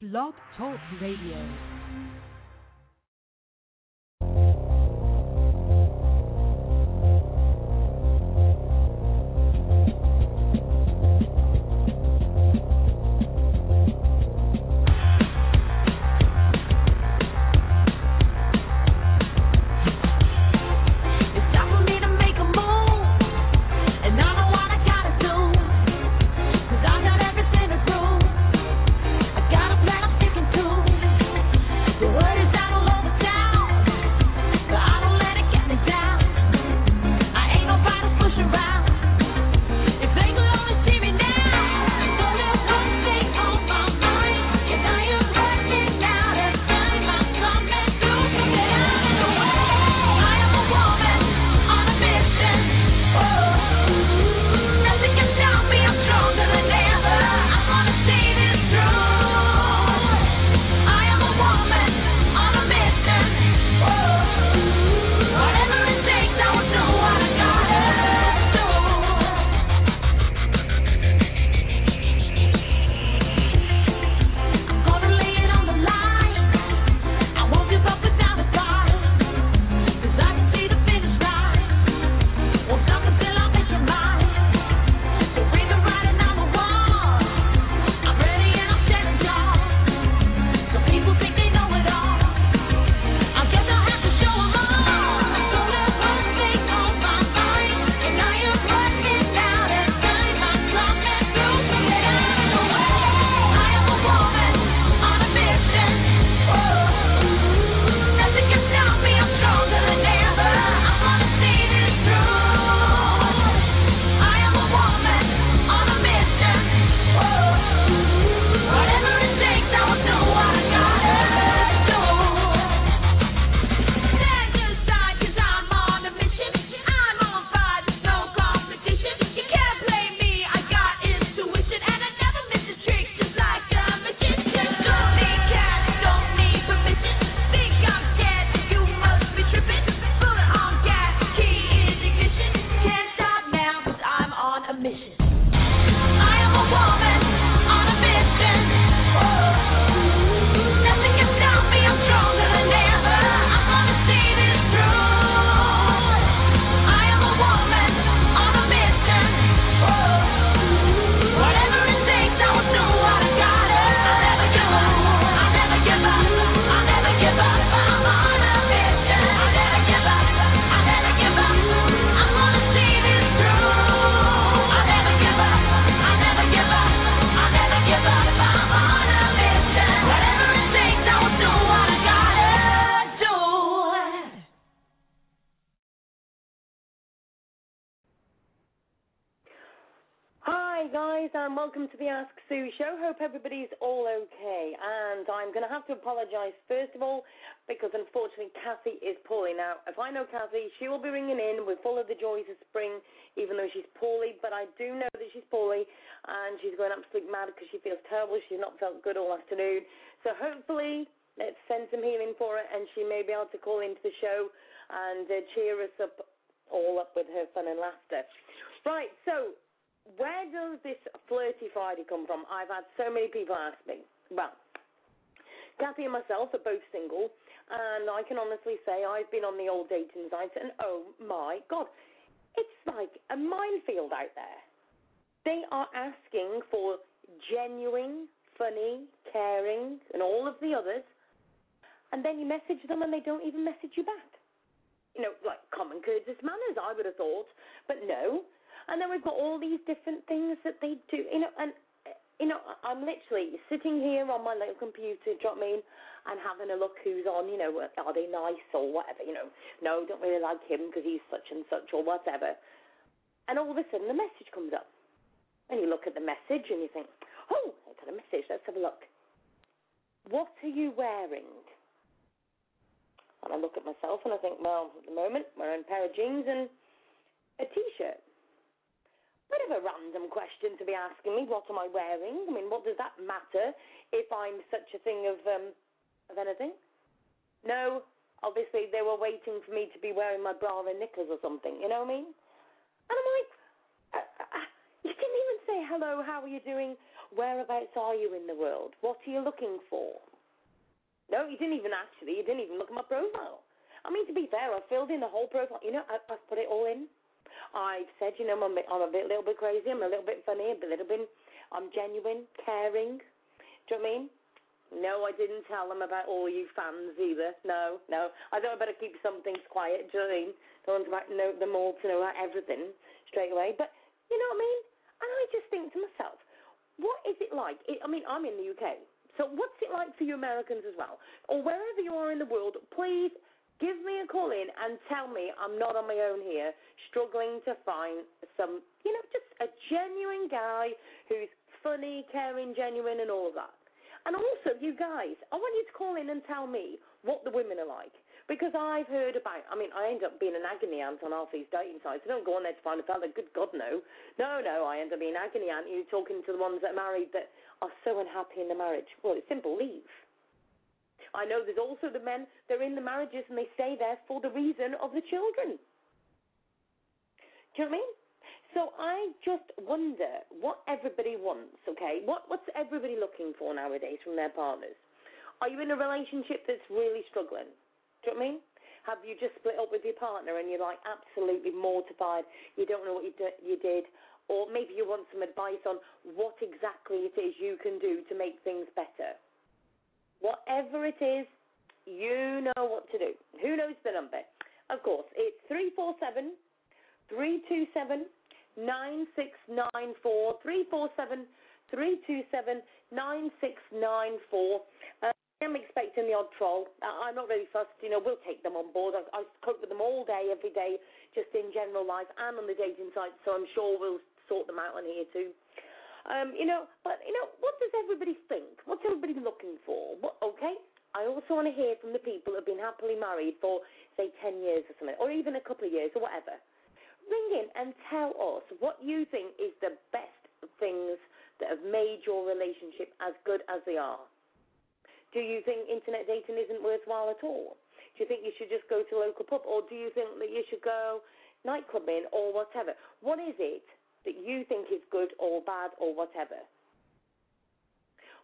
Blog Talk Radio. Welcome to the Ask Sue show. Hope everybody's all okay. And I'm going to have to apologise first of all because unfortunately Kathy is poorly. Now, if I know Kathy, she will be ringing in with full of the joys of spring, even though she's poorly. But I do know that she's poorly and she's going absolutely mad because she feels terrible. She's not felt good all afternoon. So hopefully, let's send some healing for her, and she may be able to call into the show and uh, cheer us up all up with her fun and laughter. Right, so where does this flirty Friday come from? I've had so many people ask me. Well, Kathy and myself are both single, and I can honestly say I've been on the old dating sites, and oh my god, it's like a minefield out there. They are asking for genuine, funny, caring, and all of the others, and then you message them and they don't even message you back. You know, like common courteous manners, I would have thought, but no. And then we've got all these different things that they do, you know, and you know, I'm literally sitting here on my little computer, drop me in, and having a look who's on, you know, are they nice or whatever, you know. No, don't really like him because he's such and such or whatever. And all of a sudden the message comes up. And you look at the message and you think, oh, I got a message, let's have a look. What are you wearing? And I look at myself and I think, well, at the moment, wearing a pair of jeans and a t-shirt. Bit of a random question to be asking me. What am I wearing? I mean, what does that matter if I'm such a thing of um, of anything? No, obviously they were waiting for me to be wearing my bra and knickers or something. You know what I mean? And I'm like, uh, uh, you didn't even say hello. How are you doing? Whereabouts are you in the world? What are you looking for? No, you didn't even actually. You didn't even look at my profile. I mean, to be fair, I filled in the whole profile. You know, I, I've put it all in. I've said, you know, I'm a, I'm a bit, little bit crazy. I'm a little bit funny. I'm a little bit. I'm genuine, caring. Do you know what I mean? No, I didn't tell them about all you fans either. No, no. I thought I better keep some things quiet. Do you know what I mean? Don't want to know them all to know about everything straight away. But you know what I mean? And I just think to myself, what is it like? I mean, I'm in the UK. So what's it like for you Americans as well? Or wherever you are in the world, please give me a call in and tell me I'm not on my own here, struggling to find some, you know, just a genuine guy who's funny, caring, genuine, and all of that. And also, you guys, I want you to call in and tell me what the women are like. Because I've heard about, I mean, I end up being an agony aunt on half these dating sites. I don't go on there to find a fella. Good God, no. No, no, I end up being agony aunt. You're talking to the ones that are married that are so unhappy in the marriage. Well, it's simple, leave. I know there's also the men, they're in the marriages and they stay there for the reason of the children. Do you know what I mean? So I just wonder what everybody wants, okay? What what's everybody looking for nowadays from their partners? Are you in a relationship that's really struggling? Do you know what I mean? Have you just split up with your partner and you're like absolutely mortified? You don't know what you, do, you did, or maybe you want some advice on what exactly it is you can do to make things better. Whatever it is, you know what to do. Who knows the number? Of course, it's three four seven three two seven nine six nine four three four seven three two seven nine six nine four. Uh, I am expecting the odd troll. I'm not really fussed. You know, we'll take them on board. I, I cope with them all day, every day, just in general life and on the dating sites. So I'm sure we'll sort them out on here too. Um, you know, but you know, what does everybody think? What's everybody looking for? What, okay. I also want to hear from the people who've been happily married for, say, 10 years or something, or even a couple of years or whatever ring in and tell us what you think is the best things that have made your relationship as good as they are. Do you think internet dating isn't worthwhile at all? Do you think you should just go to a local pub, or do you think that you should go nightclubbing or whatever? What is it that you think is good or bad or whatever?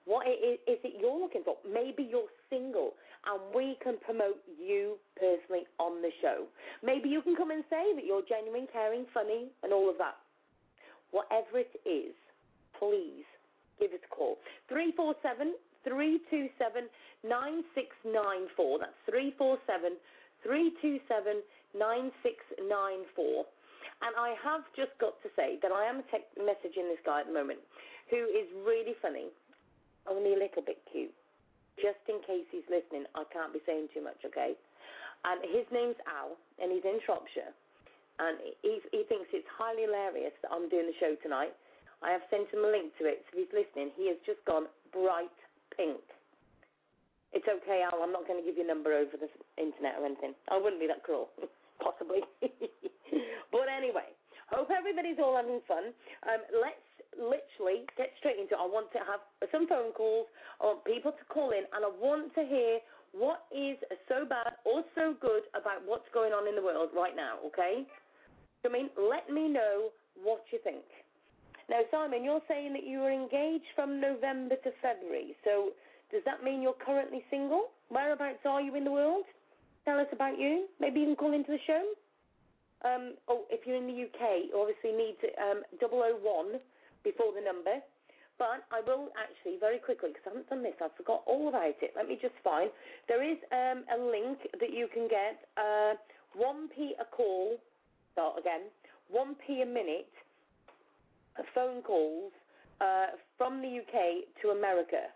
What is, is it you're looking for? Maybe you're single and we can promote you personally on the show. Maybe you can come and say that you're genuine, caring, funny, and all of that. Whatever it is, please give us a call. 347 327 9694. That's 347 327 9694. And I have just got to say that I am te- messaging this guy at the moment who is really funny only a little bit cute. Just in case he's listening, I can't be saying too much, okay? And his name's Al, and he's in Shropshire. And he, he thinks it's highly hilarious that I'm doing the show tonight. I have sent him a link to it, so if he's listening, he has just gone bright pink. It's okay, Al, I'm not going to give you a number over the internet or anything. I wouldn't be that cruel, possibly. but anyway, hope everybody's all having fun. Um, let's literally get straight into it. I want to have some phone calls. I want people to call in, and I want to hear what is so bad or so good about what's going on in the world right now. Okay? I mean, let me know what you think. Now, Simon, you're saying that you were engaged from November to February. So, does that mean you're currently single? Whereabouts are you in the world? Tell us about you. Maybe can call into the show. Um, oh, if you're in the UK, you obviously need um, 001 before the number. But I will actually very quickly because I haven't done this. I forgot all about it. Let me just find. There is um, a link that you can get. Uh, one p a call. Start again. One p a minute. uh, Phone calls uh, from the UK to America.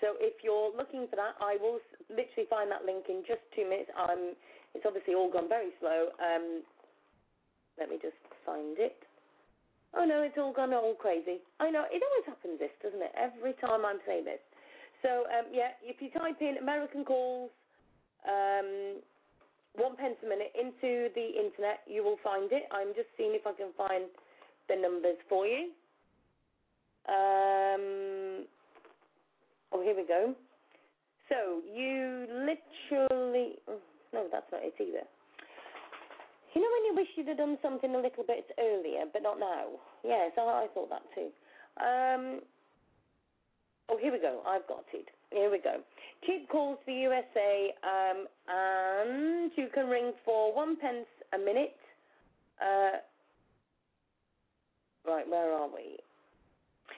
So if you're looking for that, I will literally find that link in just two minutes. Um, it's obviously all gone very slow. Um, let me just find it. Oh no, it's all gone all crazy. I know it always happens. This doesn't it? Every time I'm saying this. So um, yeah, if you type in American calls, um, one pence a minute into the internet, you will find it. I'm just seeing if I can find the numbers for you. Um, oh, here we go. So you literally, no, that's not it either. You know when you wish you'd have done something a little bit earlier, but not now? Yes, I, I thought that too. Um, Oh, here we go. I've got it. Here we go. Kid calls the USA, um, and you can ring for one pence a minute. Uh, right, where are we?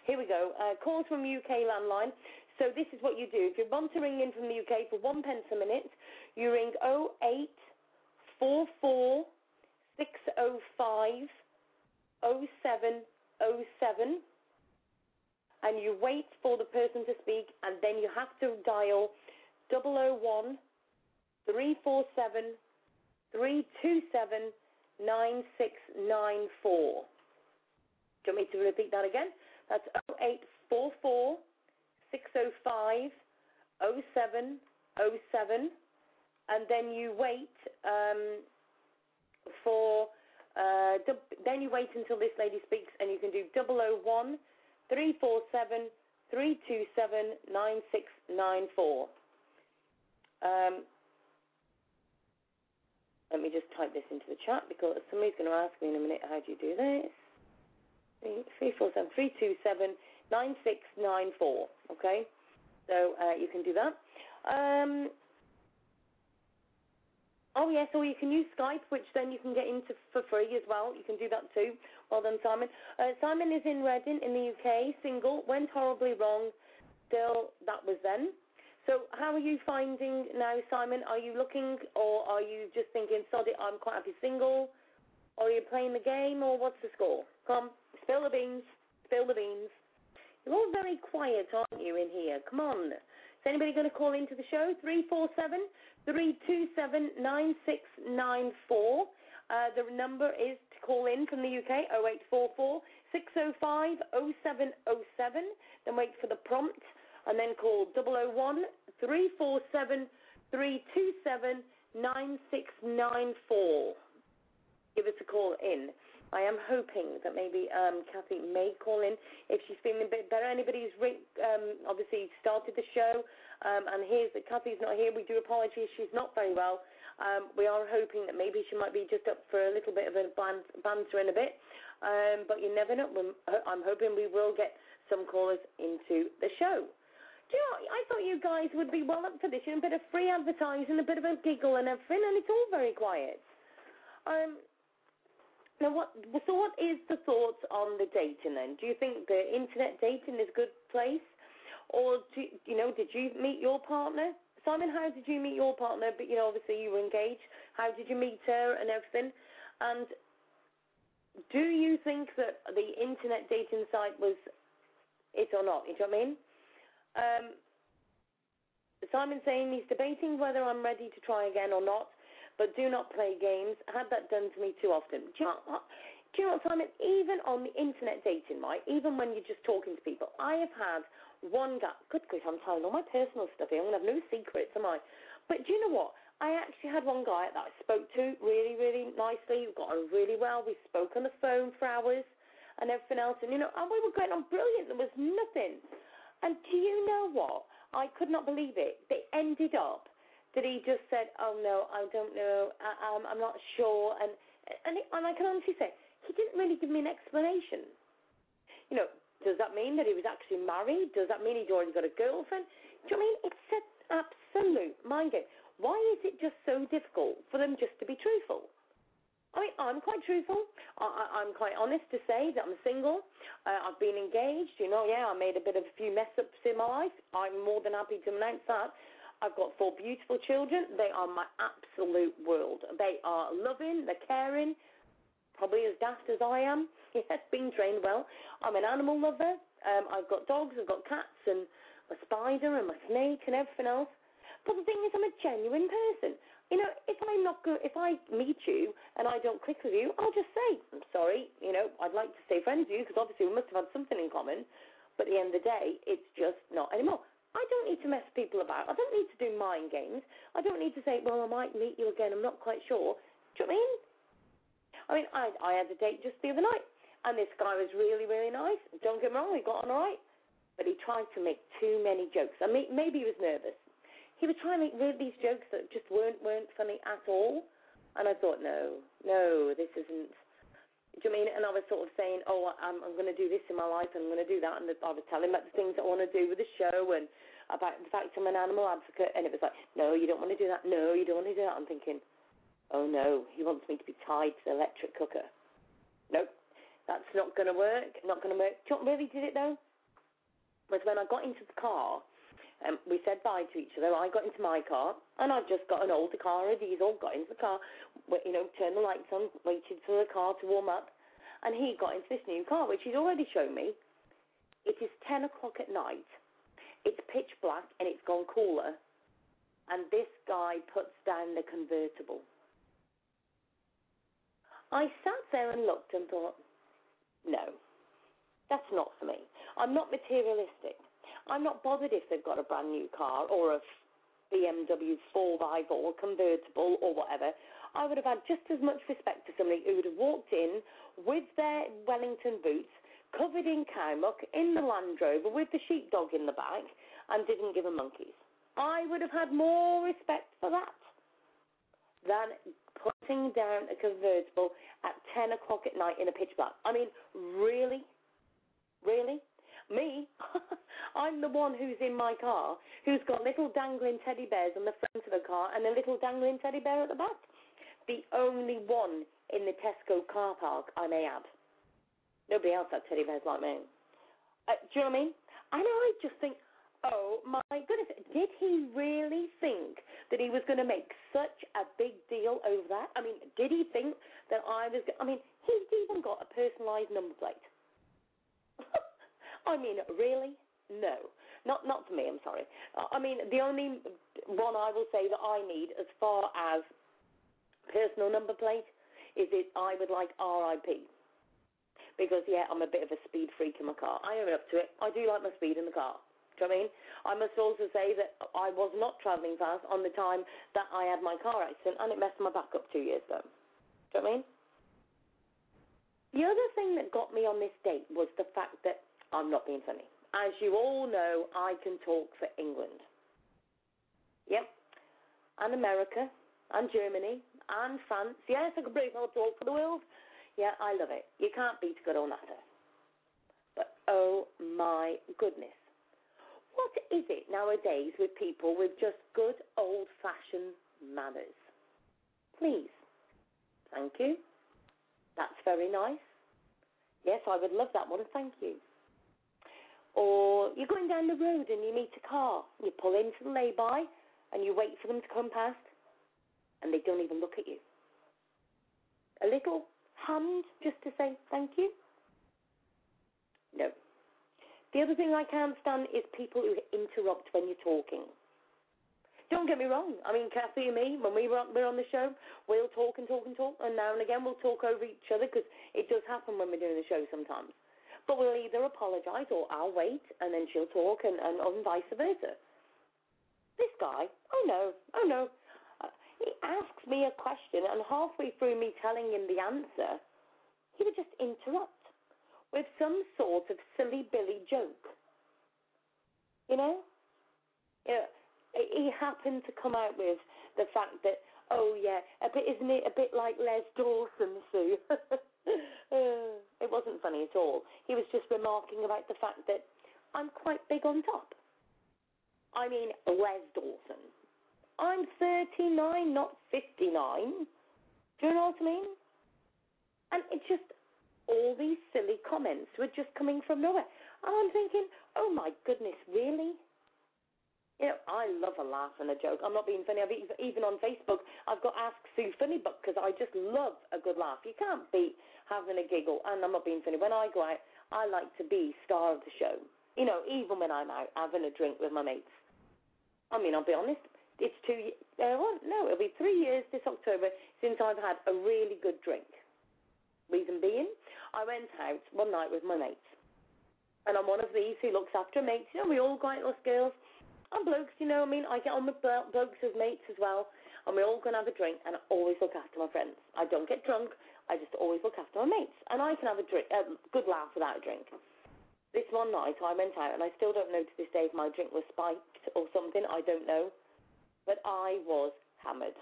Here we go. Uh, calls from UK landline. So this is what you do. If you want to ring in from the UK for one pence a minute, you ring 0844 605 0707 and you wait for the person to speak and then you have to dial 001 347 327 9694. Do you want me to repeat that again? That's 0844 605 0707 and then you wait um, for uh, then you wait until this lady speaks and you can do 001 347 327 9694. Um, let me just type this into the chat because somebody's going to ask me in a minute how do you do this? Three four seven three two seven nine six nine four. Okay, so uh, you can do that. Um, oh yes, or you can use Skype, which then you can get into for free as well. You can do that too. Well done, Simon. Uh, Simon is in Reading in the UK, single. Went horribly wrong. Still, that was then. So, how are you finding now, Simon? Are you looking, or are you just thinking, "Sod it, I'm quite happy single"? Or are you playing the game, or what's the score? Come, spill the beans. Spill the beans. You're all very quiet, aren't you, in here? Come on. Is anybody going to call into the show? 347 327 9694. Uh, the number is to call in from the UK 0844 605 0707. Then wait for the prompt and then call 001 347 327 9694 give us a call in. I am hoping that maybe um, Kathy may call in if she's feeling a bit better. Anybody who's re- um, obviously started the show um, and hears that Kathy's not here, we do apologise. She's not very well. Um, we are hoping that maybe she might be just up for a little bit of a ban- banter in a bit, um, but you never know. I'm hoping we will get some callers into the show. Do you know, I thought you guys would be well up for this. You know, a bit of free advertising, a bit of a giggle and everything, and it's all very quiet. Um, now, what? So, what is the thoughts on the dating then? Do you think the internet dating is a good place, or do you know? Did you meet your partner, Simon? How did you meet your partner? But you know, obviously you were engaged. How did you meet her and everything? And do you think that the internet dating site was it or not? You know what I mean? Um, Simon saying he's debating whether I'm ready to try again or not but do not play games. I Had that done to me too often. Do you know what? Do you know what, Simon? Even on the internet dating, right? Even when you're just talking to people, I have had one guy. Good grief, I'm telling all my personal stuff here. I'm gonna have no secrets, am I? But do you know what? I actually had one guy that I spoke to really, really nicely. We got on really well. We spoke on the phone for hours and everything else, and you know, and we were going on brilliant. There was nothing. And do you know what? I could not believe it. They ended up that he just said, "Oh no, I don't know, I, um, I'm not sure," and and, it, and I can honestly say he didn't really give me an explanation. You know, does that mean that he was actually married? Does that mean he'd already got a girlfriend? Do you know I mean it's an absolute mind game? Why is it just so difficult for them just to be truthful? I mean, I'm quite truthful. I, I'm quite honest to say that I'm single. Uh, I've been engaged. You know, yeah, I made a bit of a few mess ups in my life. I'm more than happy to announce that. I've got four beautiful children. They are my absolute world. They are loving, they're caring, probably as daft as I am. Yes, being trained well. I'm an animal lover. Um, I've got dogs, I've got cats, and my spider and my snake and everything else. But the thing is, I'm a genuine person. You know, if I'm not good, if I meet you and I don't click with you, I'll just say, I'm sorry. You know, I'd like to stay friends with you because obviously we must have had something in common. But at the end of the day, it's just not anymore. I don't need to mess people about. I don't need to do mind games. I don't need to say, well, I might meet you again. I'm not quite sure. Do you know what I mean? I mean, I, I had a date just the other night, and this guy was really, really nice. Don't get me wrong, we got on all right. But he tried to make too many jokes. I mean, maybe he was nervous. He was trying to make these jokes that just weren't weren't funny at all. And I thought, no, no, this isn't. Do you mean? And I was sort of saying, oh, I'm, I'm going to do this in my life, and I'm going to do that, and I was telling him about the things I want to do with the show, and about the fact I'm an animal advocate, and it was like, no, you don't want to do that. No, you don't want to do that. I'm thinking, oh no, he wants me to be tied to the electric cooker. Nope, that's not going to work. Not going to work. What really did it though? Was when I got into the car, um, we said bye to each other. I got into my car, and I've just got an older car, a diesel. Got into the car, you know, turned the lights on, waited for the car to warm up, and he got into this new car, which he's already shown me. It is ten o'clock at night. It's pitch black and it's gone cooler, and this guy puts down the convertible. I sat there and looked and thought, no, that's not for me. I'm not materialistic. I'm not bothered if they've got a brand new car or a BMW 4x4 convertible or whatever. I would have had just as much respect for somebody who would have walked in with their Wellington boots, covered in muck, in the Land Rover with the sheepdog in the back, and didn't give a monkeys. I would have had more respect for that than putting down a convertible at 10 o'clock at night in a pitch black. I mean, really? Really? Me, I'm the one who's in my car who's got little dangling teddy bears on the front of the car and a little dangling teddy bear at the back. The only one in the Tesco car park, I may add. Nobody else had teddy bears like me. Uh, do you know what I mean? And I just think, oh my goodness, did he really think that he was going to make such a big deal over that? I mean, did he think that I was? I mean, he's even got a personalised number plate. I mean, really? No, not not for me. I'm sorry. Uh, I mean, the only one I will say that I need as far as personal number plate is it I would like RIP because yeah, I'm a bit of a speed freak in my car. I own up to it. I do like my speed in the car. Do you know I mean? I must also say that I was not travelling fast on the time that I had my car accident, and it messed my back up two years ago. Do you know what I mean? The other thing that got me on this date was the fact that I'm not being funny. As you all know, I can talk for England. Yep. And America, and Germany, and France. Yes, I can pretty well talk for the world. Yeah, I love it. You can't beat good old natter. But oh my goodness. What is it nowadays with people with just good old fashioned manners? Please. Thank you. That's very nice. Yes, I would love that one. Thank you. Or you're going down the road and you meet a car. You pull into the lay-by and you wait for them to come past and they don't even look at you. A little hand just to say thank you? No. The other thing I can't stand is people who interrupt when you're talking. Don't get me wrong. I mean, Kathy and me, when we were on, we're on the show, we'll talk and talk and talk, and now and again we'll talk over each other because it does happen when we're doing the show sometimes. But we'll either apologise or I'll wait and then she'll talk and, and, and vice versa. This guy, oh no, oh no. He asks me a question and halfway through me telling him the answer, he would just interrupt with some sort of silly Billy joke. You know? Yeah, he happened to come out with the fact that, oh yeah, a bit isn't it a bit like Les Dawson, Sue? Uh, it wasn't funny at all. He was just remarking about the fact that I'm quite big on top. I mean, Les Dawson. I'm 39, not 59. Do you know what I mean? And it's just all these silly comments were just coming from nowhere. And I'm thinking, oh my goodness, really? You know, I love a laugh and a joke. I'm not being funny. I've even, even on Facebook, I've got Ask Sue Funny Book because I just love a good laugh. You can't beat having a giggle, and I'm not being funny. When I go out, I like to be star of the show. You know, even when I'm out having a drink with my mates. I mean, I'll be honest. It's two. Uh, no, it'll be three years this October since I've had a really good drink. Reason being, I went out one night with my mates, and I'm one of these who looks after mates. You know, we all go out, us girls and blokes, you know, I mean, I get on with blokes as mates as well, and we all go and have a drink, and I always look after my friends. I don't get drunk, I just always look after my mates, and I can have a drink, a good laugh without a drink. This one night I went out, and I still don't know to this day if my drink was spiked or something, I don't know, but I was hammered.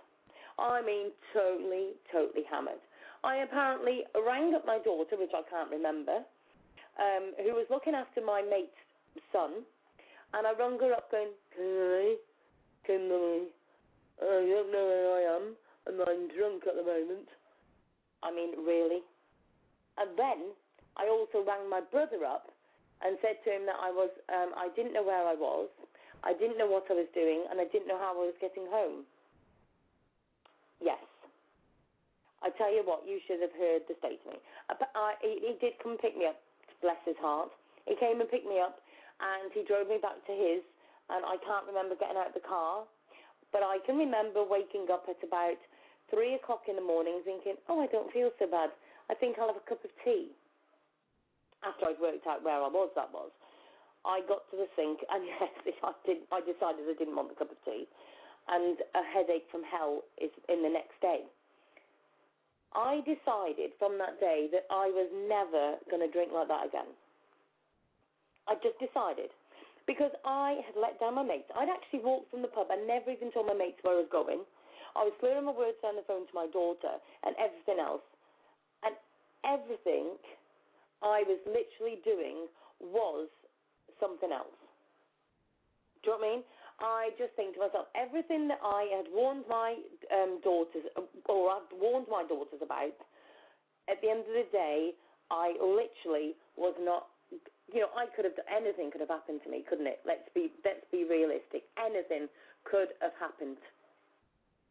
I mean, totally, totally hammered. I apparently rang up my daughter, which I can't remember, um, who was looking after my mate's son, and I rung her up going? Can I? I don't know where I am, and I'm drunk at the moment. I mean, really? And then I also rang my brother up and said to him that I was, um, I didn't know where I was, I didn't know what I was doing, and I didn't know how I was getting home. Yes. I tell you what, you should have heard the state of me. Uh, but I, he, he did come pick me up, bless his heart. He came and picked me up, and he drove me back to his, and I can't remember getting out of the car, but I can remember waking up at about three o'clock in the morning thinking, oh, I don't feel so bad. I think I'll have a cup of tea. After I'd worked out where I was, that was. I got to the sink, and yes, I did. I decided I didn't want the cup of tea, and a headache from hell is in the next day. I decided from that day that I was never going to drink like that again. I just decided because I had let down my mates. I'd actually walked from the pub and never even told my mates where I was going. I was slurring my words down the phone to my daughter and everything else. And everything I was literally doing was something else. Do you know what I mean? I just think to myself, everything that I had warned my um, daughters, or I'd warned my daughters about, at the end of the day, I literally was not. You know, I could have anything could have happened to me, couldn't it? Let's be let's be realistic. Anything could have happened.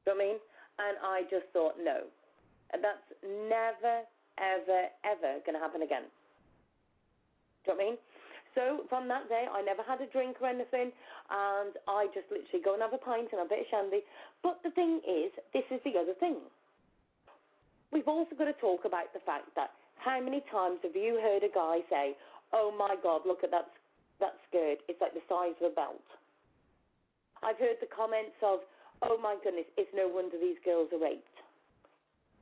Do you know what I mean? And I just thought, no, And that's never, ever, ever going to happen again. Do you know what I mean? So from that day, I never had a drink or anything, and I just literally go and have a pint and a bit of shandy. But the thing is, this is the other thing. We've also got to talk about the fact that how many times have you heard a guy say, "Oh my God, look at that that skirt. It's like the size of a belt." I've heard the comments of, "Oh my goodness, it's no wonder these girls are raped."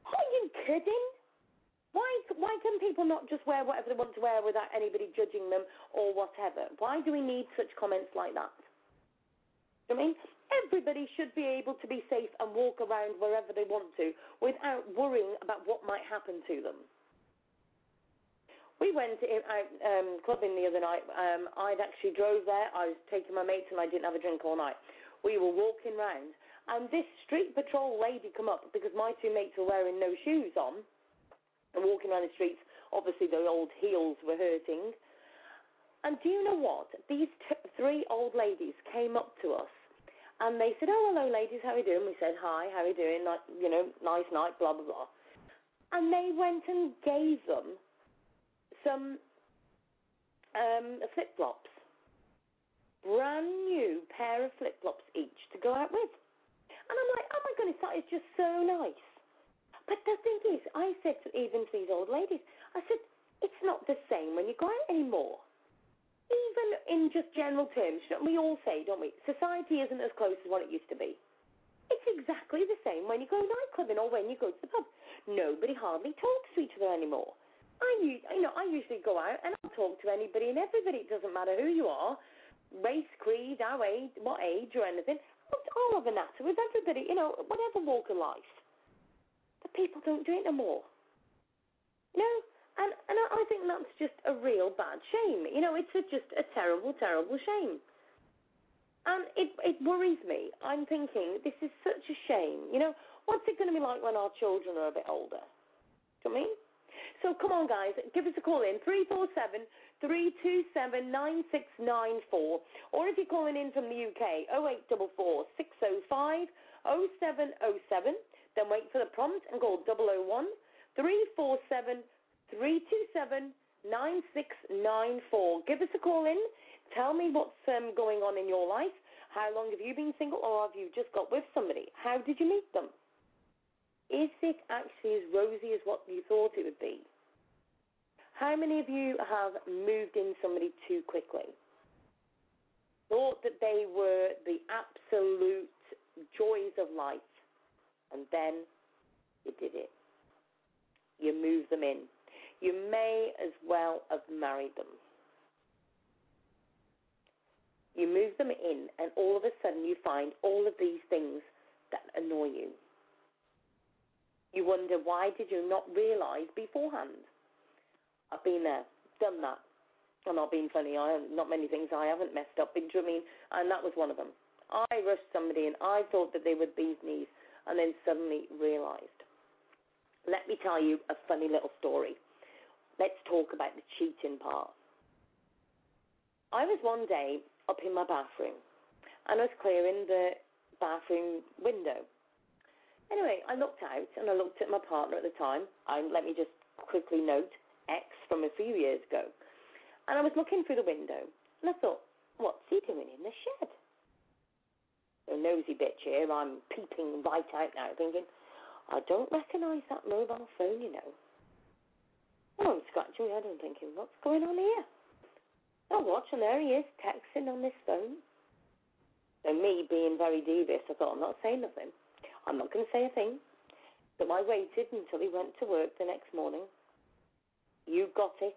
Are you kidding? Why why can people not just wear whatever they want to wear without anybody judging them or whatever? Why do we need such comments like that? I mean, everybody should be able to be safe and walk around wherever they want to without worrying about what might happen to them. We went out um, clubbing the other night. Um, I'd actually drove there. I was taking my mates and I didn't have a drink all night. We were walking round, and this street patrol lady come up because my two mates were wearing no shoes on and walking around the streets. Obviously, the old heels were hurting. And do you know what? These t- three old ladies came up to us and they said, "Oh, hello, ladies. How are you doing?" We said, "Hi. How are you doing? Like, you know, nice night. Blah blah blah." And they went and gave them some um, flip flops, brand new pair of flip flops each to go out with. And I'm like, "Oh my goodness, that is just so nice." But the thing is, I said to even to these old ladies, I said, it's not the same when you go out anymore. Even in just general terms, we all say, don't we? Society isn't as close as what it used to be. It's exactly the same when you go nightclubbing or when you go to the pub. Nobody hardly talks to each other anymore. I, you know, I usually go out and I'll talk to anybody and everybody. It doesn't matter who you are, race, creed, our age, what age or anything. I'll have a natter with everybody, you know, whatever walk of life. People don't do it no more. You know, and and I think that's just a real bad shame. You know, it's a, just a terrible, terrible shame. And it it worries me. I'm thinking this is such a shame. You know, what's it going to be like when our children are a bit older? Do you mean? So come on, guys, give us a call in three four seven three two seven nine six nine four, or if you're calling in from the UK, oh eight double four six oh five oh seven oh seven. Then wait for the prompt and call 001 347 327 9694. Give us a call in. Tell me what's um, going on in your life. How long have you been single or have you just got with somebody? How did you meet them? Is it actually as rosy as what you thought it would be? How many of you have moved in somebody too quickly? Thought that they were the absolute joys of life, and then you did it. You move them in. You may as well have married them. You move them in, and all of a sudden you find all of these things that annoy you. You wonder why did you not realise beforehand? I've been there, done that. I'm not being funny. I not many things I haven't messed up. Do you I mean? And that was one of them. I rushed somebody and I thought that they were bee's knees, and then suddenly realised. Let me tell you a funny little story. Let's talk about the cheating part. I was one day up in my bathroom and I was clearing the bathroom window. Anyway, I looked out and I looked at my partner at the time. I, let me just quickly note, X from a few years ago. And I was looking through the window and I thought, what's he doing in the shed? A nosy bitch here, I'm peeping right out now, thinking, I don't recognise that mobile phone, you know. And I'm scratching my head and thinking, what's going on here? I watch, and there he is, texting on this phone. So me being very devious, I thought, I'm not saying nothing. I'm not going to say a thing. So I waited until he went to work the next morning. You got it.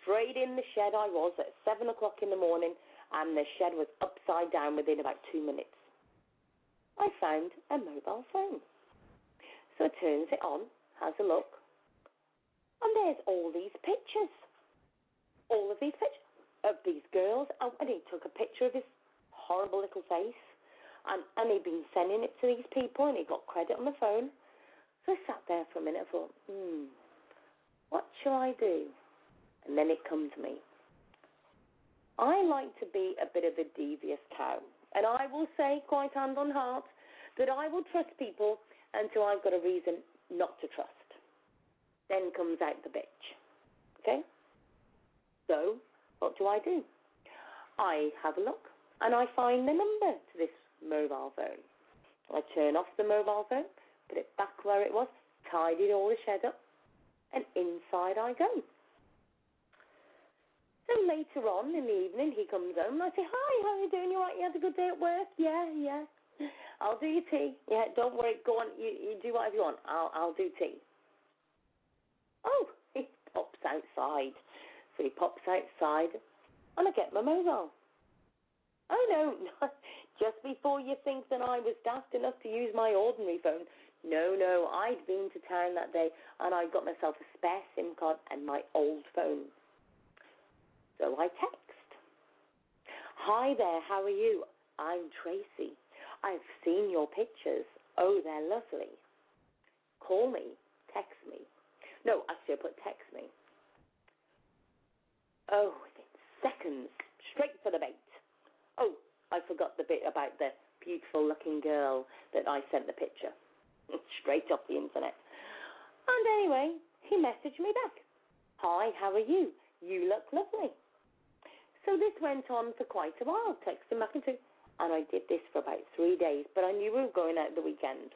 Straight in the shed I was at 7 o'clock in the morning, and the shed was upside down within about two minutes. I found a mobile phone. So I turns it on, has a look, and there's all these pictures. All of these pictures of these girls. And he took a picture of his horrible little face. And, and he'd been sending it to these people and he got credit on the phone. So I sat there for a minute and thought, hmm, what shall I do? And then it come to me. I like to be a bit of a devious cow. And I will say, quite hand on heart, that I will trust people until I've got a reason not to trust. Then comes out the bitch. Okay? So what do I do? I have a look and I find the number to this mobile phone. I turn off the mobile phone, put it back where it was, tidied all the shed up, and inside I go. So later on in the evening, he comes home and I say, Hi, how are you doing? You all right? You had a good day at work? Yeah, yeah. I'll do your tea. Yeah, don't worry. Go on. You, you do whatever you want. I'll, I'll do tea. Oh, he pops outside. So he pops outside, and I get my mobile. Oh no, just before you think that I was daft enough to use my ordinary phone. No, no, I'd been to town that day and I got myself a spare SIM card and my old phone. I text. Hi there, how are you? I'm Tracy. I've seen your pictures. Oh, they're lovely. Call me, text me. No, actually, I put text me. Oh, within seconds, straight for the bait. Oh, I forgot the bit about the beautiful looking girl that I sent the picture. straight off the internet. And anyway, he messaged me back. Hi, how are you? You look lovely. So this went on for quite a while, texting back and forth. And I did this for about three days, but I knew we were going out the weekend.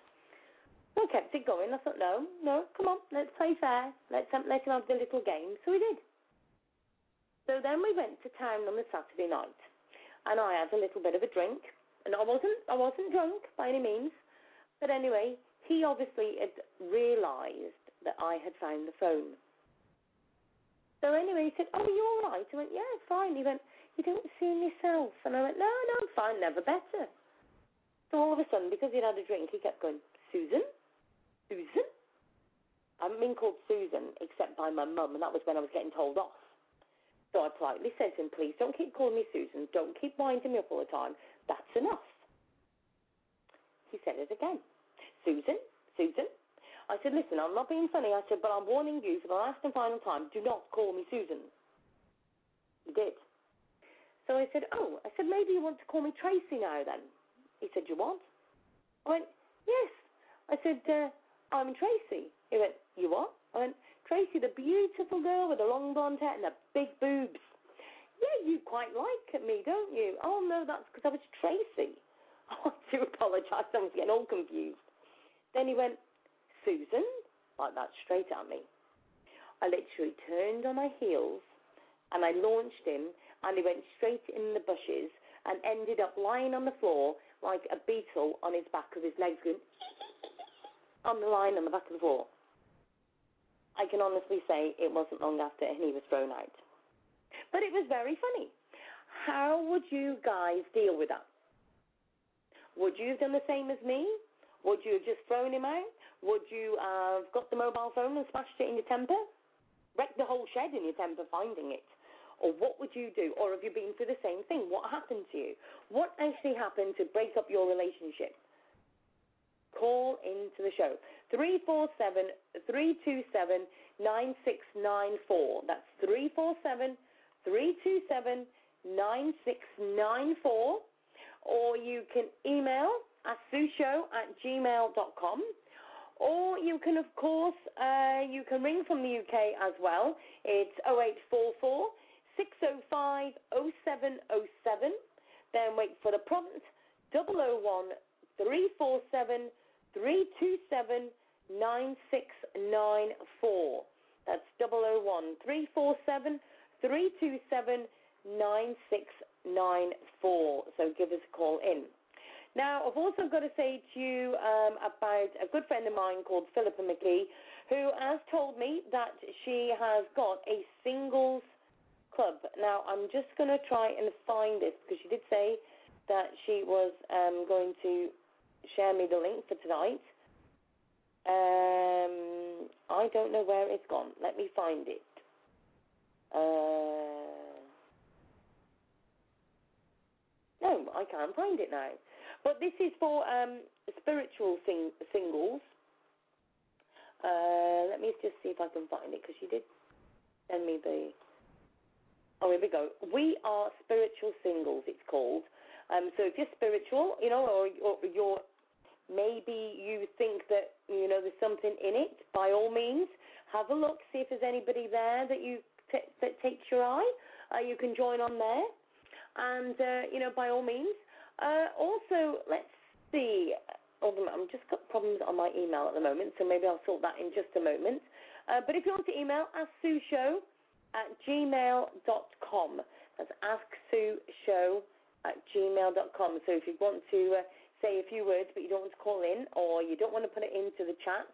So I kept it going. I thought, no, no, come on, let's play fair. Let's um, let him have the little game. So we did. So then we went to town on the Saturday night, and I had a little bit of a drink, and I wasn't I wasn't drunk by any means, but anyway, he obviously had realised that I had found the phone. So anyway, he said, "Oh, are you all right?" I went, "Yeah, fine." He went, "You don't see yourself," and I went, "No, no, I'm fine, never better." So all of a sudden, because he'd had a drink, he kept going, "Susan, Susan." I haven't been called Susan except by my mum, and that was when I was getting told off. So I politely said to him, please don't keep calling me Susan. Don't keep winding me up all the time. That's enough. He said it again. Susan, Susan. I said, listen, I'm not being funny. I said, but I'm warning you for the last and final time, do not call me Susan. He did. So I said, oh, I said, maybe you want to call me Tracy now then. He said, you want? I went, yes. I said, uh, I'm Tracy. He went, you what? I went, Tracy, the beautiful girl with the long blonde hair and the big boobs. Yeah, you quite like me, don't you? Oh, no, that's because I was Tracy. I do apologise. I was getting all confused. Then he went, Susan, like that, straight at me. I literally turned on my heels and I launched him, and he went straight in the bushes and ended up lying on the floor like a beetle on his back with his legs going on the line on the back of the floor. I can honestly say it wasn't long after and he was thrown out. But it was very funny. How would you guys deal with that? Would you have done the same as me? Would you have just thrown him out? Would you have got the mobile phone and smashed it in your temper? Wrecked the whole shed in your temper finding it? Or what would you do? Or have you been through the same thing? What happened to you? What actually happened to break up your relationship? Call into the show. 347 327 9694. That's 347 327 9694. Or you can email asushow at gmail.com. Or you can, of course, uh, you can ring from the UK as well. It's 0844 605 0707. Then wait for the prompt 001 347 327 9694. That's 001 347 327 9694. So give us a call in. Now, I've also got to say to you um, about a good friend of mine called Philippa McGee, who has told me that she has got a singles club. Now, I'm just going to try and find this because she did say that she was um, going to share me the link for tonight. Um, I don't know where it's gone. Let me find it. Uh, no, I can't find it now. But this is for um, spiritual sing- singles. Uh, let me just see if I can find it because she did send me the. Oh, here we go. We are spiritual singles. It's called. Um, so if you're spiritual, you know, or, or you're maybe you think that you know there's something in it. By all means, have a look. See if there's anybody there that you t- that takes your eye. Uh, you can join on there, and uh, you know, by all means. Uh, also, let's see. I'm just got problems on my email at the moment, so maybe I'll sort that in just a moment. Uh, but if you want to email, asksueshow at gmail.com. That's asksueshow at gmail.com. So if you want to uh, say a few words, but you don't want to call in, or you don't want to put it into the chat,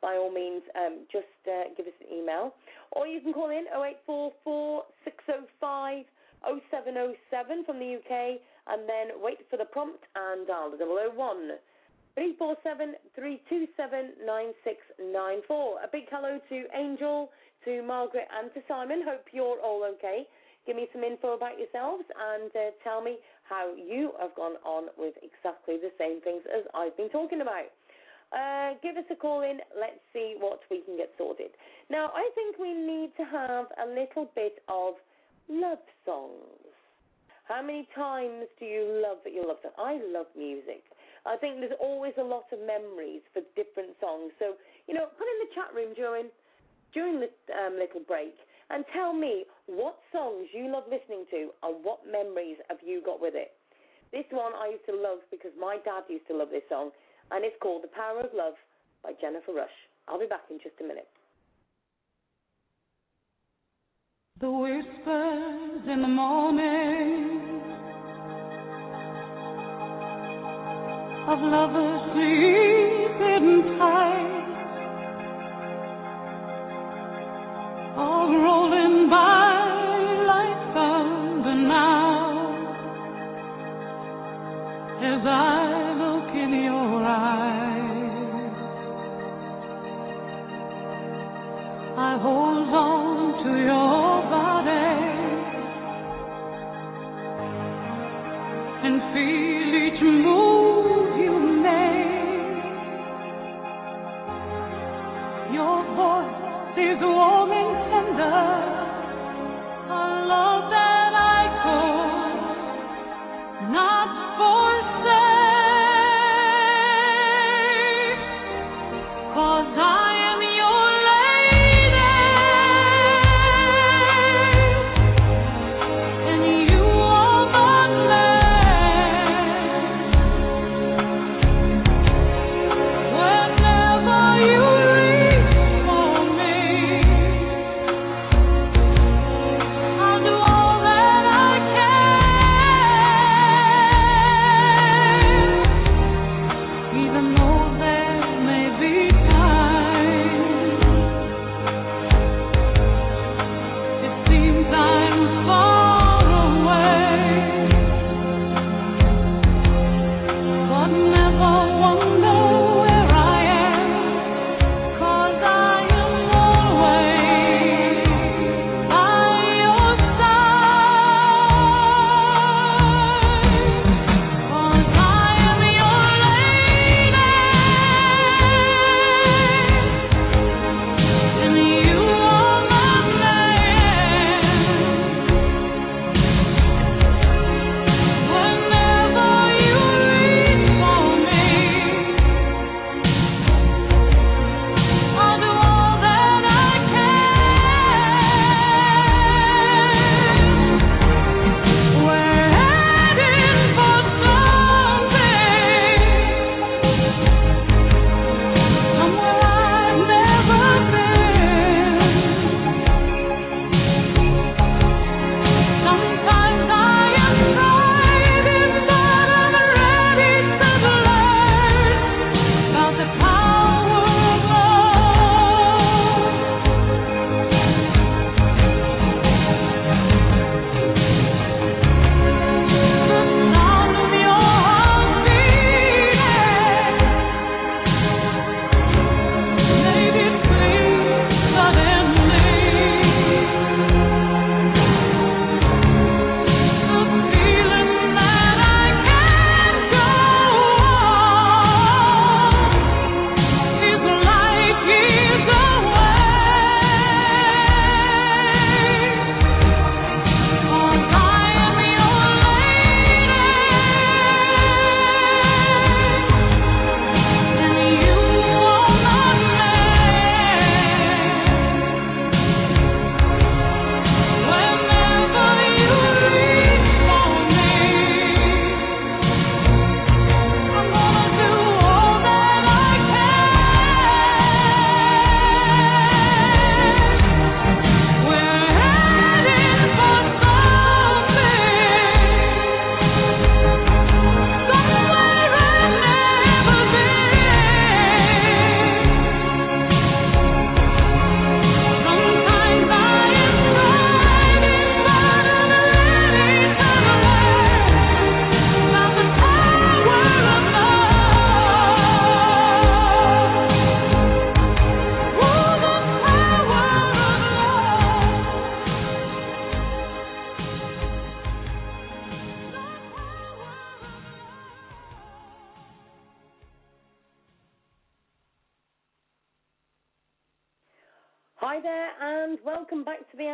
by all means, um, just uh, give us an email. Or you can call in 0844 605 0707 from the UK, and then wait for the prompt and dial the 001 347 327 9694. A big hello to Angel, to Margaret, and to Simon. Hope you're all okay. Give me some info about yourselves and uh, tell me how you have gone on with exactly the same things as I've been talking about. Uh, give us a call in. Let's see what we can get sorted. Now, I think we need to have a little bit of love songs. How many times do you love that you love them? I love music. I think there's always a lot of memories for different songs. So, you know, put in the chat room during during the um, little break and tell me what songs you love listening to and what memories have you got with it. This one I used to love because my dad used to love this song, and it's called The Power of Love by Jennifer Rush. I'll be back in just a minute. The whispers in the morning of lovers sleeping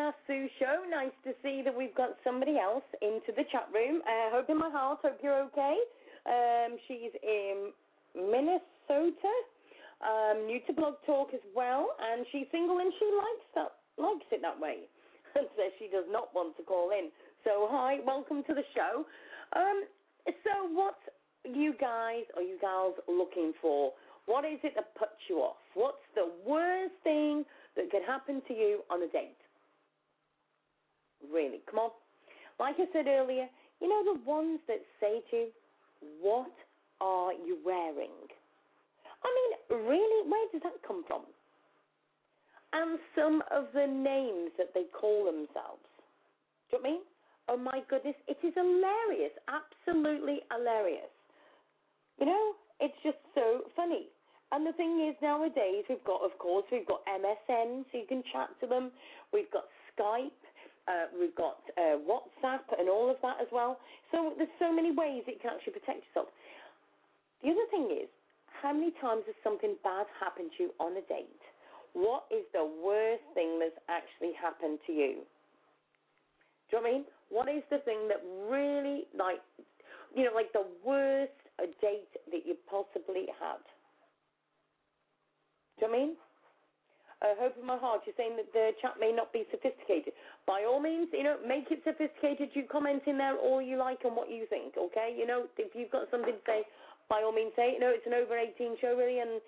Ask Sue show. Nice to see that we've got somebody else into the chat room. Uh, hope in my heart, hope you're okay. Um, she's in Minnesota, um, new to Blog Talk as well, and she's single and she likes that, likes it that way. And says she does not want to call in. So hi, welcome to the show. Um, so what you guys or you gals looking for? What is it that puts you off? What's the worst thing that could happen to you on a date? Really, come on. Like I said earlier, you know the ones that say to you, What are you wearing? I mean, really, where does that come from? And some of the names that they call themselves. Do you know what I mean? Oh my goodness, it is hilarious. Absolutely hilarious. You know, it's just so funny. And the thing is, nowadays we've got, of course, we've got MSN, so you can chat to them. We've got Skype. Uh, we've got uh, WhatsApp and all of that as well. So there's so many ways that you can actually protect yourself. The other thing is, how many times has something bad happened to you on a date? What is the worst thing that's actually happened to you? Do you know what I mean? What is the thing that really, like, you know, like the worst date that you possibly had? Do you know what I mean? I hope in my heart you're saying that the chat may not be sophisticated. By all means, you know, make it sophisticated. You comment in there all you like and what you think, okay? You know, if you've got something to say, by all means say it. No, it's an over 18 show, really, and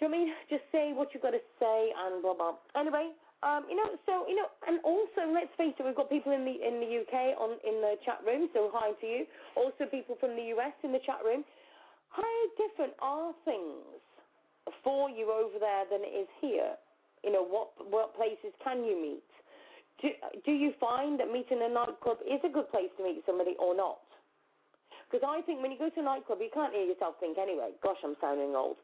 do you know what I mean? Just say what you've got to say and blah, blah. Anyway, um, you know, so, you know, and also, let's face it, we've got people in the in the UK on in the chat room, so hi to you. Also, people from the US in the chat room. How different are things for you over there than it is here? You know, what what places can you meet? Do do you find that meeting a nightclub is a good place to meet somebody or not? Because I think when you go to a nightclub, you can't hear yourself think anyway. Gosh, I'm sounding old.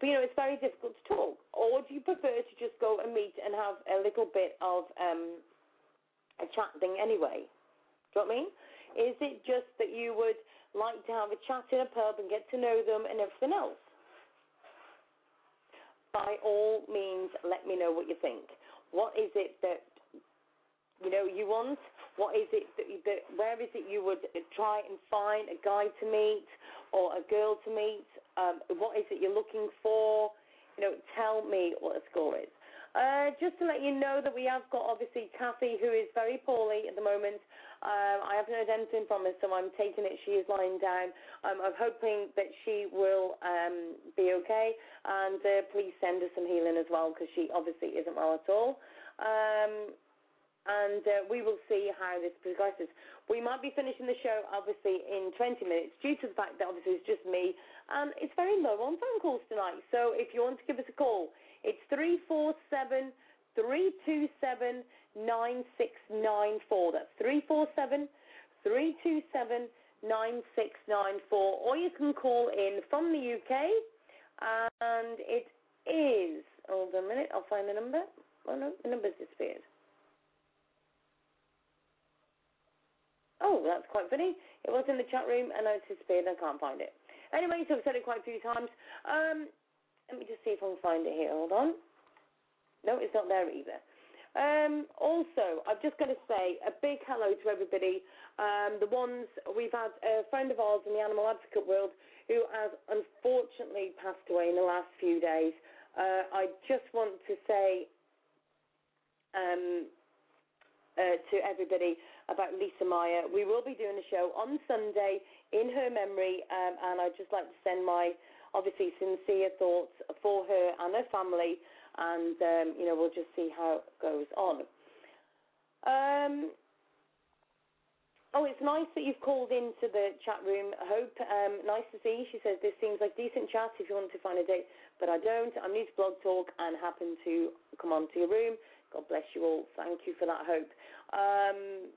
But you know, it's very difficult to talk. Or do you prefer to just go and meet and have a little bit of um, a chat thing anyway? Do you know what I mean? Is it just that you would like to have a chat in a pub and get to know them and everything else? By all means, let me know what you think. What is it that you know you want? What is it that, that where is it you would try and find a guy to meet or a girl to meet? Um, what is it you're looking for? You know, tell me what the score is. Uh, just to let you know that we have got obviously Kathy, who is very poorly at the moment. Um, I haven't heard anything from her, so I'm taking it she is lying down. Um, I'm hoping that she will um, be okay, and uh, please send her some healing as well because she obviously isn't well at all. Um, and uh, we will see how this progresses. We might be finishing the show obviously in 20 minutes due to the fact that obviously it's just me, and it's very low on phone calls tonight. So if you want to give us a call, it's 347 327 9694. That's 347 327 9694. Or you can call in from the UK, and it is. Hold on a minute, I'll find the number. Oh no, the number's disappeared. Oh, that's quite funny. It was in the chat room and I disappeared and I can't find it. Anyway, so I've said it quite a few times. Um, let me just see if I can find it here. Hold on. No, it's not there either. Um, also, I'm just going to say a big hello to everybody. Um, the ones we've had a friend of ours in the animal advocate world who has unfortunately passed away in the last few days. Uh, I just want to say um, uh, to everybody about Lisa Meyer. We will be doing a show on Sunday in her memory, um, and I'd just like to send my obviously sincere thoughts for her and her family, and um, you know we'll just see how it goes on. Um, oh, it's nice that you've called into the chat room. Hope, um, nice to see. You. She says this seems like decent chat if you want to find a date, but I don't. I'm new to Blog Talk and happen to come onto your room. God bless you all. Thank you for that, Hope. Um,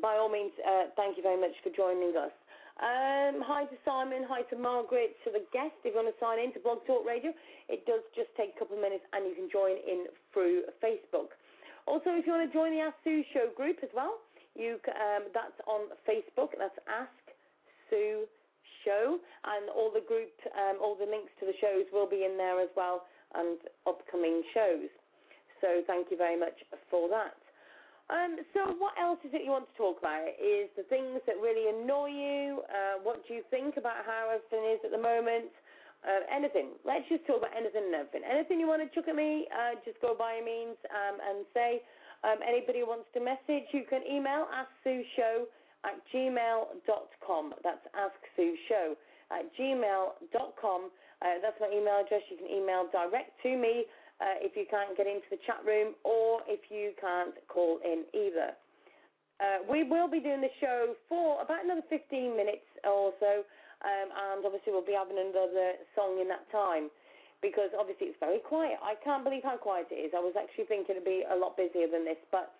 by all means, uh, thank you very much for joining us. Um, hi to Simon, hi to Margaret, to the guest. If you want to sign in to Blog Talk Radio, it does just take a couple of minutes and you can join in through Facebook. Also, if you want to join the Ask Sue Show group as well, you um, that's on Facebook. That's Ask Sue Show, and all the group, um, all the links to the shows will be in there as well. and upcoming shows. So thank you very much for that. Um, so what else is it you want to talk about? Is the things that really annoy you? Uh, what do you think about how everything is at the moment? Uh, anything. Let's just talk about anything and everything. Anything you want to chuck at me, uh, just go by means um, and say. Um, anybody who wants to message, you can email asksueshow at gmail.com. That's asksueshow at gmail.com. Uh, that's my email address. You can email direct to me uh, if you can't get into the chat room or if you can't call in either. Uh, we will be doing the show for about another 15 minutes or so, um, and obviously we'll be having another song in that time because obviously it's very quiet. I can't believe how quiet it is. I was actually thinking it'd be a lot busier than this, but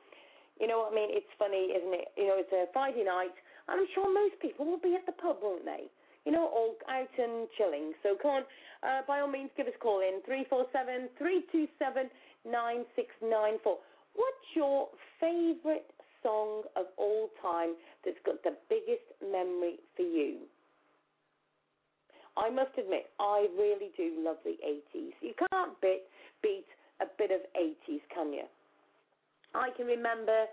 you know what I mean? It's funny, isn't it? You know, it's a Friday night. I'm sure most people will be at the pub, won't they? You know, all out and chilling. So come on, uh, by all means, give us a call in 347 327 9694. What's your favourite song of all time that's got the biggest memory for you? I must admit, I really do love the 80s. You can't beat, beat a bit of 80s, can you? I can remember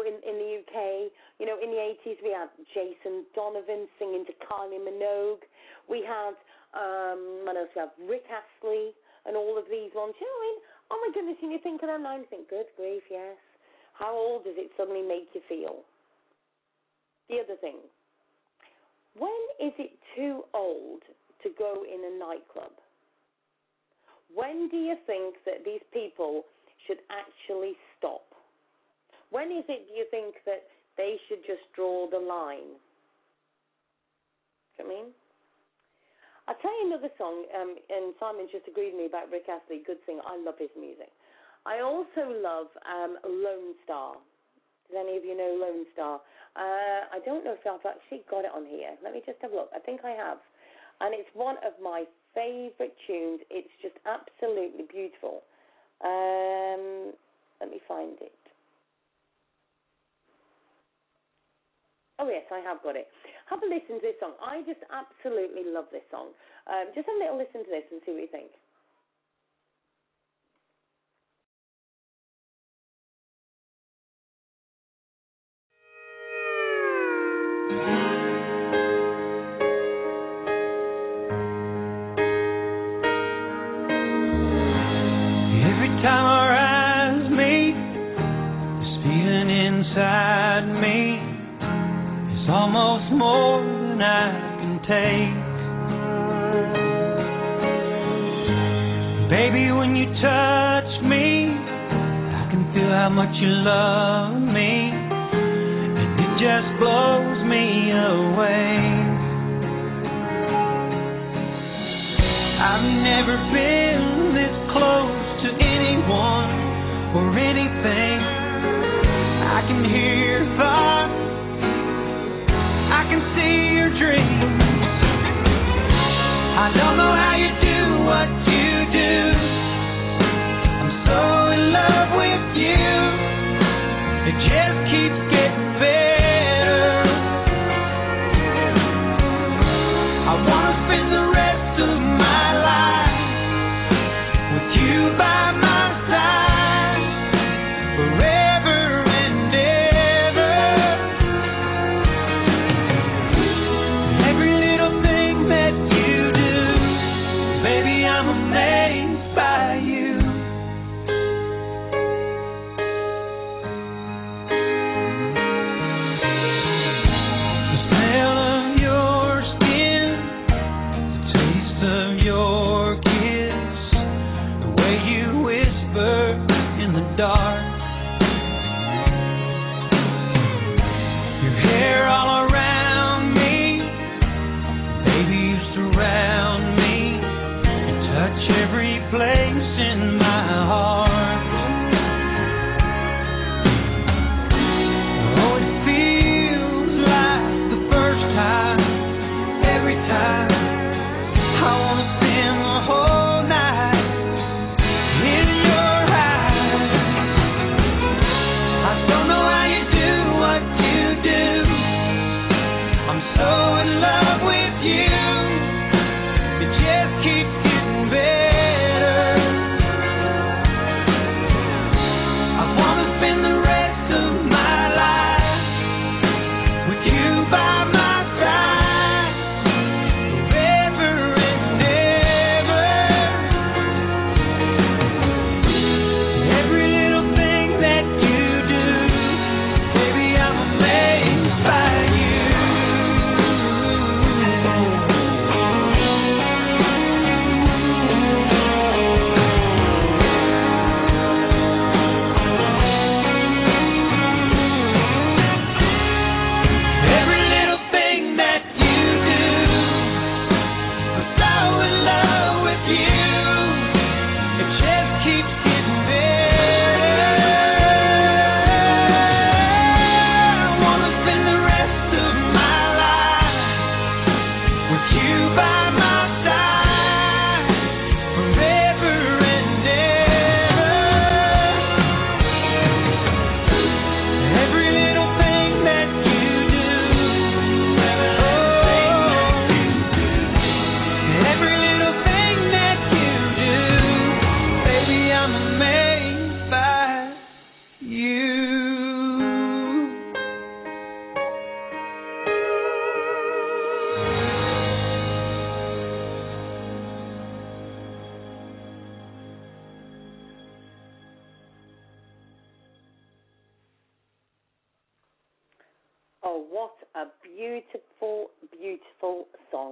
in, in the UK, you know, in the 80s we had Jason Donovan singing to Kylie Minogue. We had, um, what else? We have Rick Astley and all of these ones. You know, I mean, oh my goodness, and you think of them now you think, good grief, yes. How old does it suddenly make you feel? The other thing, when is it too old to go in a nightclub? When do you think that these people should actually stop? When is it do you think that they should just draw the line? Do you know I mean? I'll tell you another song, um, and Simon just agreed with me about Rick Astley, good singer. I love his music. I also love um, Lone Star. Does any of you know Lone Star? Uh, I don't know if I've actually got it on here. Let me just have a look. I think I have. And it's one of my favourite tunes. It's just absolutely beautiful. Um, let me find it. Oh yes, I have got it. Have a listen to this song. I just absolutely love this song. Um, just have a little listen to this and see what you think.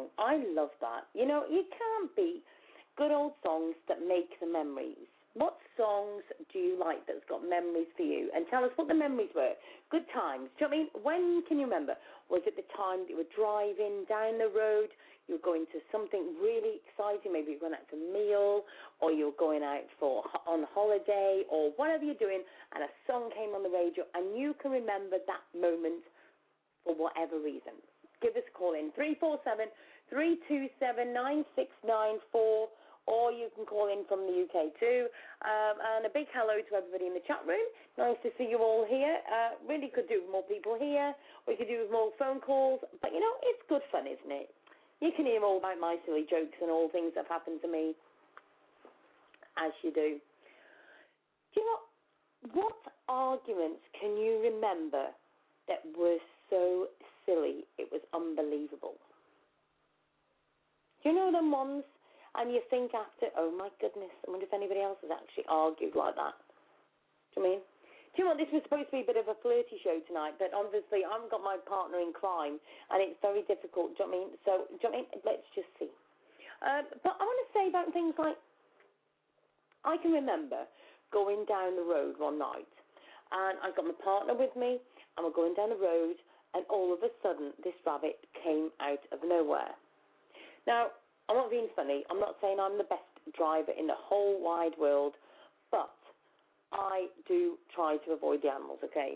Song. I love that. You know, you can't beat good old songs that make the memories. What songs do you like that's got memories for you? And tell us what the memories were. Good times. Do you know what I mean? When can you remember? Was it the time that you were driving down the road? You were going to something really exciting. Maybe you were going out to a meal, or you're going out for on holiday, or whatever you're doing, and a song came on the radio, and you can remember that moment for whatever reason. Give us a call in 347 327 9694 or you can call in from the UK too. Um, and a big hello to everybody in the chat room. Nice to see you all here. Uh, really could do with more people here. We could do with more phone calls. But you know, it's good fun, isn't it? You can hear all about my silly jokes and all things that have happened to me, as you do. Do you know what arguments can you remember that were so silly it was unbelievable? Do you know them ones? And you think after, oh my goodness, I wonder if anybody else has actually argued like that. Do you mean? Do you know what? This was supposed to be a bit of a flirty show tonight, but obviously I haven't got my partner in crime, and it's very difficult. Do you know what I mean? So, do you know what I mean? Let's just see. Um, but I want to say about things like I can remember going down the road one night, and I've got my partner with me, and we're going down the road, and all of a sudden this rabbit came out of nowhere. Now, I'm not being funny. I'm not saying I'm the best driver in the whole wide world, but I do try to avoid the animals, okay?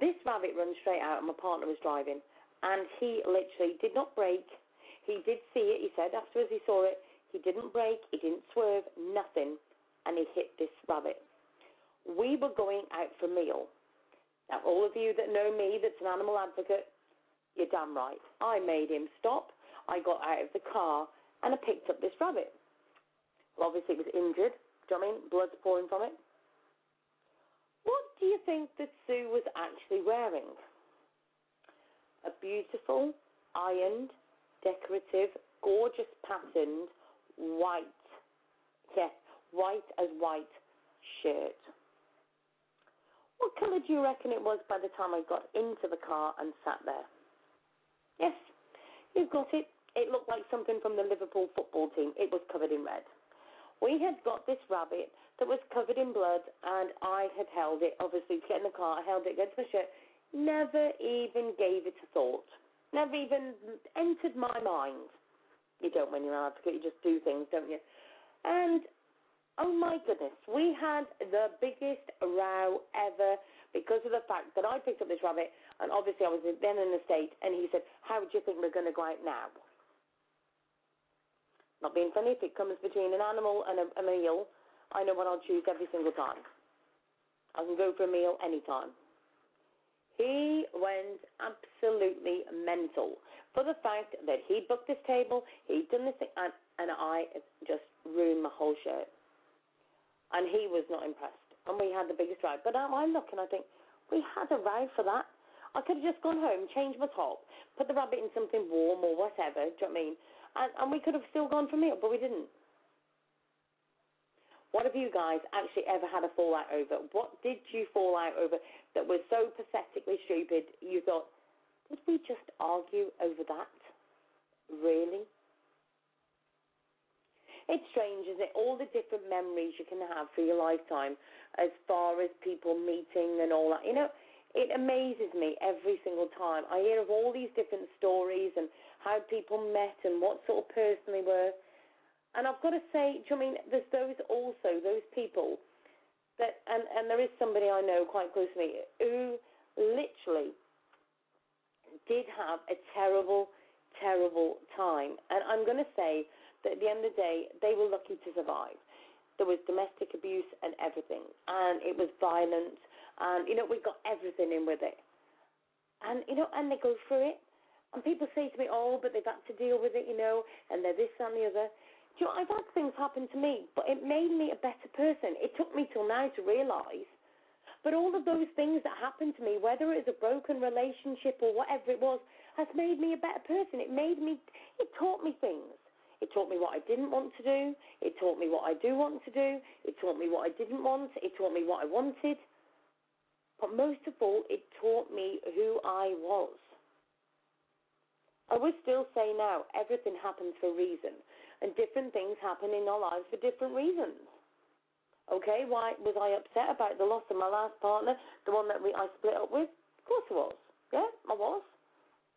This rabbit runs straight out, and my partner was driving, and he literally did not brake. He did see it. He said afterwards he saw it. He didn't brake. He didn't swerve. Nothing, and he hit this rabbit. We were going out for meal. Now, all of you that know me, that's an animal advocate, you're damn right. I made him stop. I got out of the car and I picked up this rabbit. Well, obviously, it was injured. Do you know what I mean? Blood's pouring from it. What do you think that Sue was actually wearing? A beautiful, ironed, decorative, gorgeous patterned, white, yes, white as white shirt. What colour do you reckon it was by the time I got into the car and sat there? Yes, you've got it. It looked like something from the Liverpool football team. It was covered in red. We had got this rabbit that was covered in blood, and I had held it, obviously, to get in the car. I held it against my shirt. Never even gave it a thought. Never even entered my mind. You don't when you're an advocate, you just do things, don't you? And oh my goodness, we had the biggest row ever because of the fact that I picked up this rabbit, and obviously I was then in the state, and he said, "How do you think we're going to go out now?" Not being funny, if it comes between an animal and a, a meal, I know what I'll choose every single time. I can go for a meal anytime. He went absolutely mental for the fact that he booked this table, he'd done this thing, and, and I just ruined my whole shirt. And he was not impressed. And we had the biggest row. But now I look and I think, we had a row for that. I could have just gone home, changed my top, put the rabbit in something warm or whatever, do you know what I mean? And, and we could have still gone for a meal, but we didn't. What have you guys actually ever had a fallout over? What did you fall out over that was so pathetically stupid you thought, did we just argue over that? Really? It's strange, isn't it? All the different memories you can have for your lifetime as far as people meeting and all that. You know, it amazes me every single time. I hear of all these different stories and how people met and what sort of person they were. And I've got to say, do you I mean, there's those also, those people that, and, and there is somebody I know quite close to me who literally did have a terrible, terrible time. And I'm going to say that at the end of the day, they were lucky to survive. There was domestic abuse and everything, and it was violent, and you know we got everything in with it. And you know, and they go through it. And people say to me, "Oh, but they've had to deal with it," you know, and they're this and the other. Do you know, I've had things happen to me, but it made me a better person. It took me till now to realise. But all of those things that happened to me, whether it was a broken relationship or whatever it was, has made me a better person. It made me, it taught me things. It taught me what I didn't want to do. It taught me what I do want to do. It taught me what I didn't want. It taught me what I wanted. But most of all, it taught me who I was. I would still say now, everything happens for a reason, and different things happen in our lives for different reasons. Okay, why was I upset about the loss of my last partner, the one that we, I split up with? Of course I was. Yeah, I was.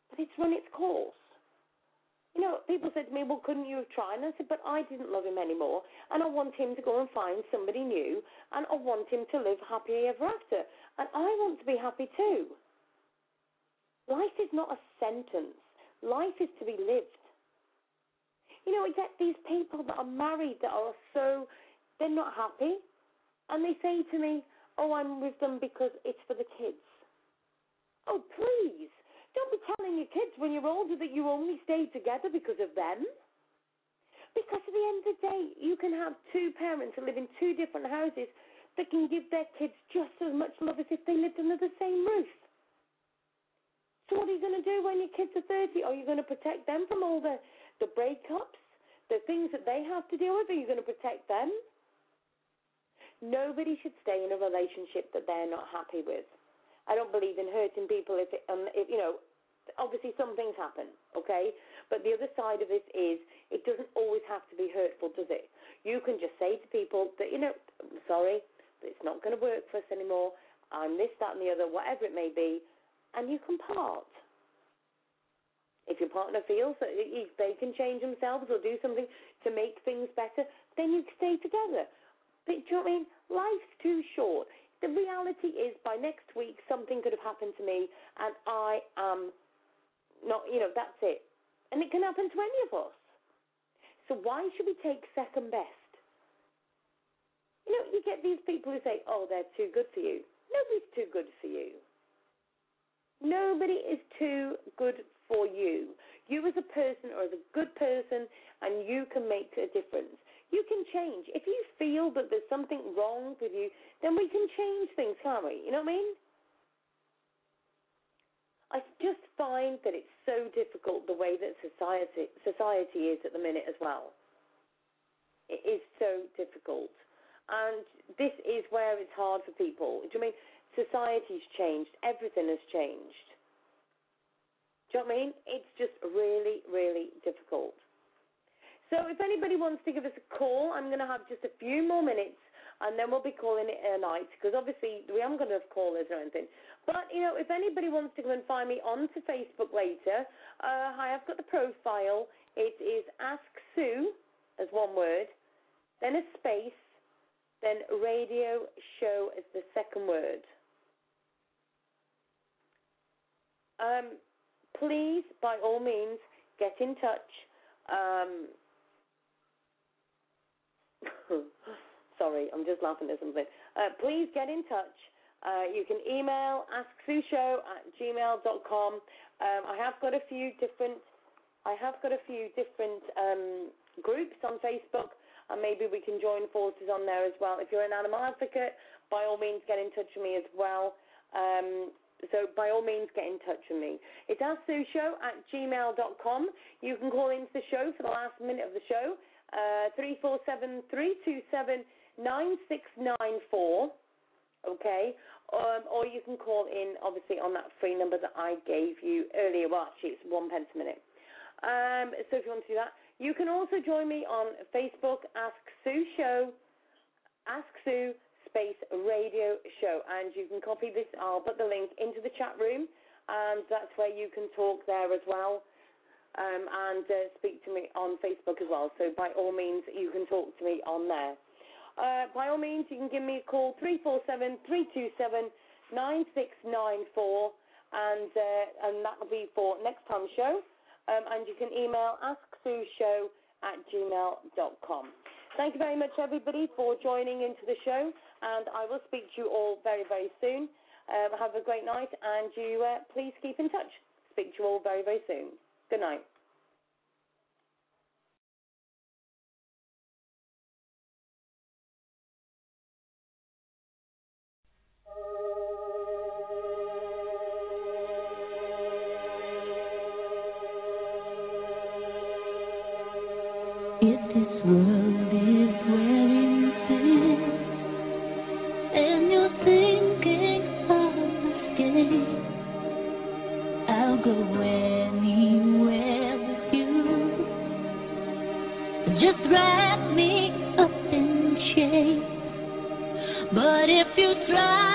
But it's run its course. You know, people said to me, well, couldn't you have tried? And I said, but I didn't love him anymore, and I want him to go and find somebody new, and I want him to live happy ever after. And I want to be happy too. Life is not a sentence. Life is to be lived. You know, I get these people that are married that are so, they're not happy. And they say to me, oh, I'm with them because it's for the kids. Oh, please. Don't be telling your kids when you're older that you only stay together because of them. Because at the end of the day, you can have two parents who live in two different houses that can give their kids just as much love as if they lived under the same roof. So what are you going to do when your kids are 30? Are you going to protect them from all the, the breakups, the things that they have to deal with? Are you going to protect them? Nobody should stay in a relationship that they're not happy with. I don't believe in hurting people if, it, um, if you know, obviously some things happen, okay? But the other side of this is it doesn't always have to be hurtful, does it? You can just say to people that, you know, I'm sorry, it's not going to work for us anymore. I'm this, that, and the other, whatever it may be and you can part. If your partner feels that if they can change themselves or do something to make things better, then you stay together. But do you know what I mean? Life's too short. The reality is, by next week, something could have happened to me, and I am not, you know, that's it. And it can happen to any of us. So why should we take second best? You know, you get these people who say, oh, they're too good for you. Nobody's too good for you. Nobody is too good for you. You as a person or as a good person, and you can make a difference. You can change. If you feel that there's something wrong with you, then we can change things, can't we? You know what I mean? I just find that it's so difficult the way that society society is at the minute as well. It is so difficult. And this is where it's hard for people. Do you mean society's changed, everything has changed. Do you know what I mean? It's just really, really difficult. So if anybody wants to give us a call, I'm going to have just a few more minutes and then we'll be calling it a night because obviously we haven't got enough callers or anything. But, you know, if anybody wants to go and find me onto Facebook later, uh, hi, I've got the profile. It is Ask Sue, as one word, then a space, then radio show as the second word. um, please, by all means, get in touch. Um, sorry, I'm just laughing at something. Uh, please get in touch. Uh, you can email asksueshow at gmail.com. Um, I have got a few different. I have got a few different um, groups on Facebook, and maybe we can join forces on there as well. If you're an animal advocate, by all means, get in touch with me as well. Um, so by all means, get in touch with me. It's show at gmail.com. You can call into the show for the last minute of the show, uh, 347 327 9694. Okay? Um, or you can call in, obviously, on that free number that I gave you earlier. Well, actually, it's one pence a minute. Um, so if you want to do that, you can also join me on Facebook, Ask Sue Show. Ask Sue space radio show. And you can copy this. I'll put the link into the chat room, and that's where you can talk there as well um, and uh, speak to me on Facebook as well. So by all means, you can talk to me on there. Uh, by all means, you can give me a call 347 327 9694, and, uh, and that will be for next time show. Um, and you can email asksueshow at gmail.com. Thank you very much, everybody, for joining into the show, and I will speak to you all very, very soon. Um, have a great night, and you uh, please keep in touch. Speak to you all very, very soon. Good night. Thank you. wrap me up in chains. But if you try